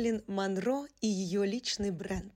Мерлин Монро и ее личный бренд.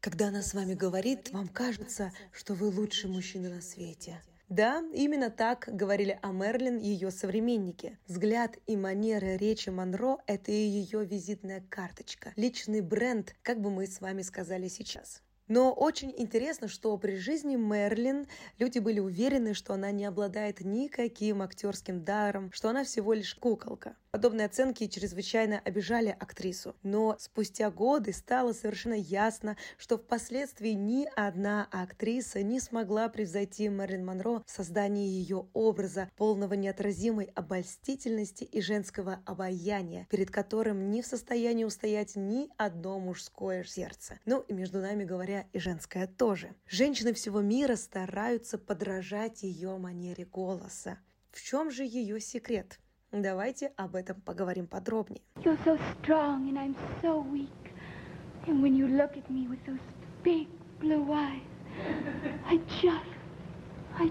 Когда она с вами говорит, вам кажется, что вы лучший мужчина на свете. Да, именно так говорили о Мерлин ее современники. Взгляд и манера речи Монро – это ее визитная карточка, личный бренд, как бы мы с вами сказали сейчас. Но очень интересно, что при жизни Мерлин люди были уверены, что она не обладает никаким актерским даром, что она всего лишь куколка. Подобные оценки чрезвычайно обижали актрису. Но спустя годы стало совершенно ясно, что впоследствии ни одна актриса не смогла превзойти Мерлин Монро в создании ее образа, полного неотразимой обольстительности и женского обаяния, перед которым не в состоянии устоять ни одно мужское сердце. Ну и между нами говоря, и женское тоже. Женщины всего мира стараются подражать ее манере голоса. В чем же ее секрет? Давайте об этом поговорим подробнее. You're so strong and I'm so weak. And when you look at me with those big blue eyes, I just, I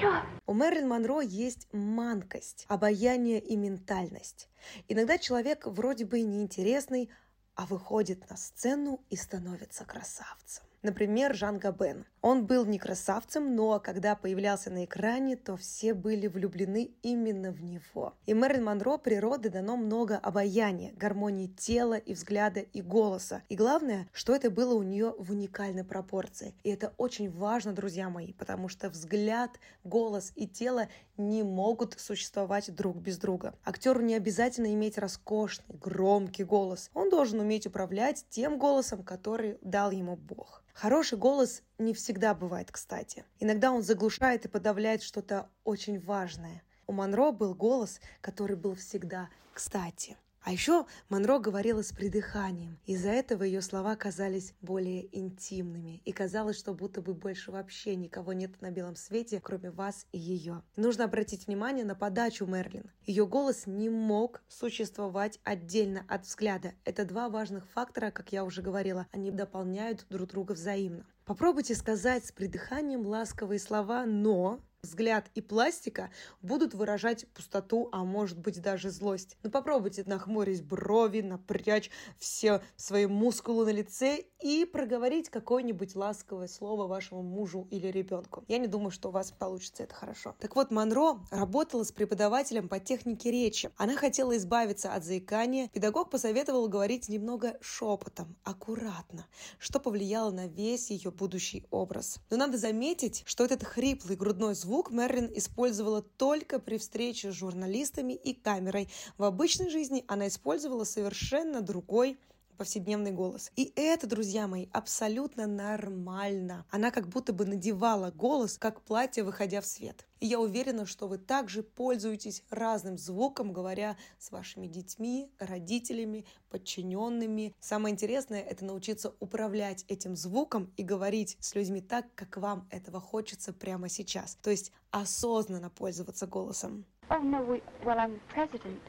just... У Мэрилин Монро есть манкость, обаяние и ментальность. Иногда человек вроде бы и неинтересный, а выходит на сцену и становится красавцем. Например, Жан Габен. Он был не красавцем, но когда появлялся на экране, то все были влюблены именно в него. И Мэрилин Монро природы дано много обаяния, гармонии тела и взгляда и голоса. И главное, что это было у нее в уникальной пропорции. И это очень важно, друзья мои, потому что взгляд, голос и тело не могут существовать друг без друга. Актеру не обязательно иметь роскошный, громкий голос. Он должен уметь управлять тем голосом, который дал ему Бог. Хороший голос не всегда бывает кстати. Иногда он заглушает и подавляет что-то очень важное. У Монро был голос, который был всегда кстати. А еще Монро говорила с придыханием. Из-за этого ее слова казались более интимными. И казалось, что будто бы больше вообще никого нет на белом свете, кроме вас и ее. нужно обратить внимание на подачу Мерлин. Ее голос не мог существовать отдельно от взгляда. Это два важных фактора, как я уже говорила. Они дополняют друг друга взаимно. Попробуйте сказать с придыханием ласковые слова «но», взгляд и пластика будут выражать пустоту, а может быть даже злость. Но попробуйте нахмурить брови, напрячь все свои мускулы на лице и проговорить какое-нибудь ласковое слово вашему мужу или ребенку. Я не думаю, что у вас получится это хорошо. Так вот, Монро работала с преподавателем по технике речи. Она хотела избавиться от заикания. Педагог посоветовал говорить немного шепотом, аккуратно, что повлияло на весь ее будущий образ. Но надо заметить, что этот хриплый грудной звук Звук Мерлин использовала только при встрече с журналистами и камерой. В обычной жизни она использовала совершенно другой повседневный голос. И это, друзья мои, абсолютно нормально. Она как будто бы надевала голос, как платье, выходя в свет. И я уверена, что вы также пользуетесь разным звуком, говоря с вашими детьми, родителями, подчиненными. Самое интересное — это научиться управлять этим звуком и говорить с людьми так, как вам этого хочется прямо сейчас. То есть осознанно пользоваться голосом. Oh, no, we, well, I'm president.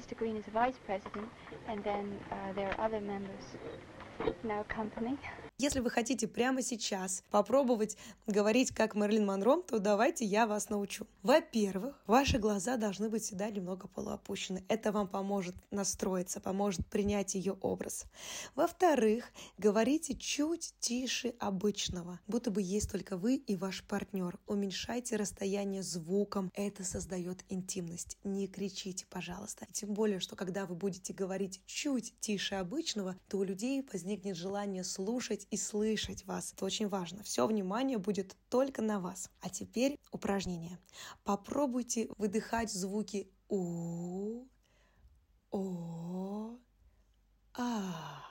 Mr. Green is vice president, and then uh, there are other members in our company. Если вы хотите прямо сейчас попробовать говорить как Мерлин Монро, то давайте я вас научу. Во-первых, ваши глаза должны быть всегда немного полуопущены. Это вам поможет настроиться, поможет принять ее образ. Во-вторых, говорите чуть тише обычного, будто бы есть только вы и ваш партнер. Уменьшайте расстояние звуком. Это создает интимность. Не кричите, пожалуйста. Тем более, что когда вы будете говорить чуть тише обычного, то у людей возникнет желание слушать и слышать вас. Это очень важно. Все внимание будет только на вас. А теперь упражнение. Попробуйте выдыхать звуки у, о, а.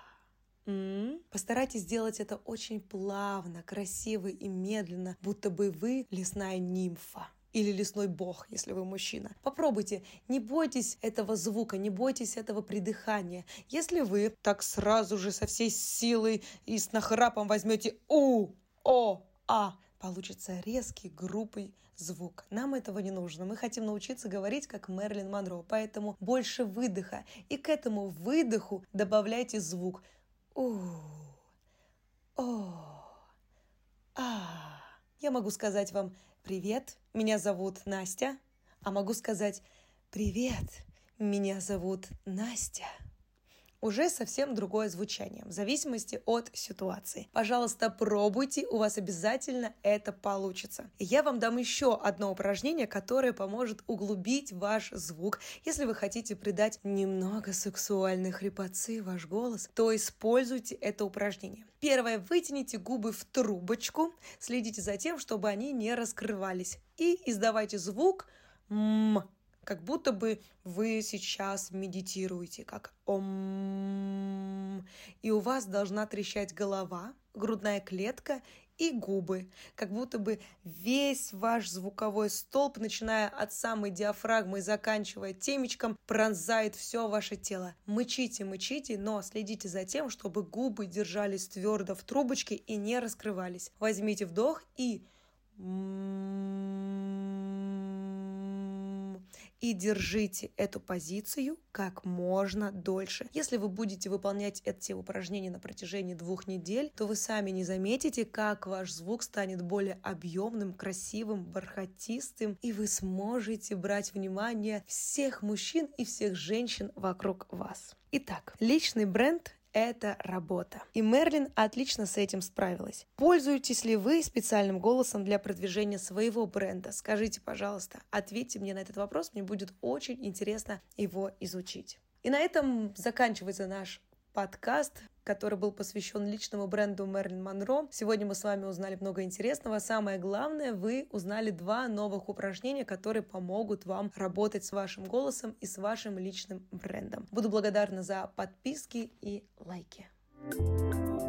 Постарайтесь сделать это очень плавно, красиво и медленно, будто бы вы лесная нимфа или лесной бог, если вы мужчина. Попробуйте, не бойтесь этого звука, не бойтесь этого придыхания. Если вы так сразу же со всей силой и с нахрапом возьмете у, о, а, получится резкий, грубый звук. Нам этого не нужно. Мы хотим научиться говорить как Мерлин Монро, поэтому больше выдоха. И к этому выдоху добавляйте звук у, о, а. Я могу сказать вам «Привет, меня зовут Настя», а могу сказать «Привет, меня зовут Настя». Уже совсем другое звучание, в зависимости от ситуации. Пожалуйста, пробуйте, у вас обязательно это получится. Я вам дам еще одно упражнение, которое поможет углубить ваш звук. Если вы хотите придать немного сексуальной хрипотцы ваш голос, то используйте это упражнение. Первое, вытяните губы в трубочку, следите за тем, чтобы они не раскрывались. И издавайте звук «м», как будто бы вы сейчас медитируете, как ом. И у вас должна трещать голова, грудная клетка и губы, как будто бы весь ваш звуковой столб, начиная от самой диафрагмы и заканчивая темечком, пронзает все ваше тело. Мычите, мычите, но следите за тем, чтобы губы держались твердо в трубочке и не раскрывались. Возьмите вдох и и держите эту позицию как можно дольше. Если вы будете выполнять эти упражнения на протяжении двух недель, то вы сами не заметите, как ваш звук станет более объемным, красивым, бархатистым, и вы сможете брать внимание всех мужчин и всех женщин вокруг вас. Итак, личный бренд это работа. И Мерлин отлично с этим справилась. Пользуетесь ли вы специальным голосом для продвижения своего бренда? Скажите, пожалуйста, ответьте мне на этот вопрос, мне будет очень интересно его изучить. И на этом заканчивается наш подкаст, который был посвящен личному бренду Мерлин Монро. Сегодня мы с вами узнали много интересного. Самое главное, вы узнали два новых упражнения, которые помогут вам работать с вашим голосом и с вашим личным брендом. Буду благодарна за подписки и лайки. thank you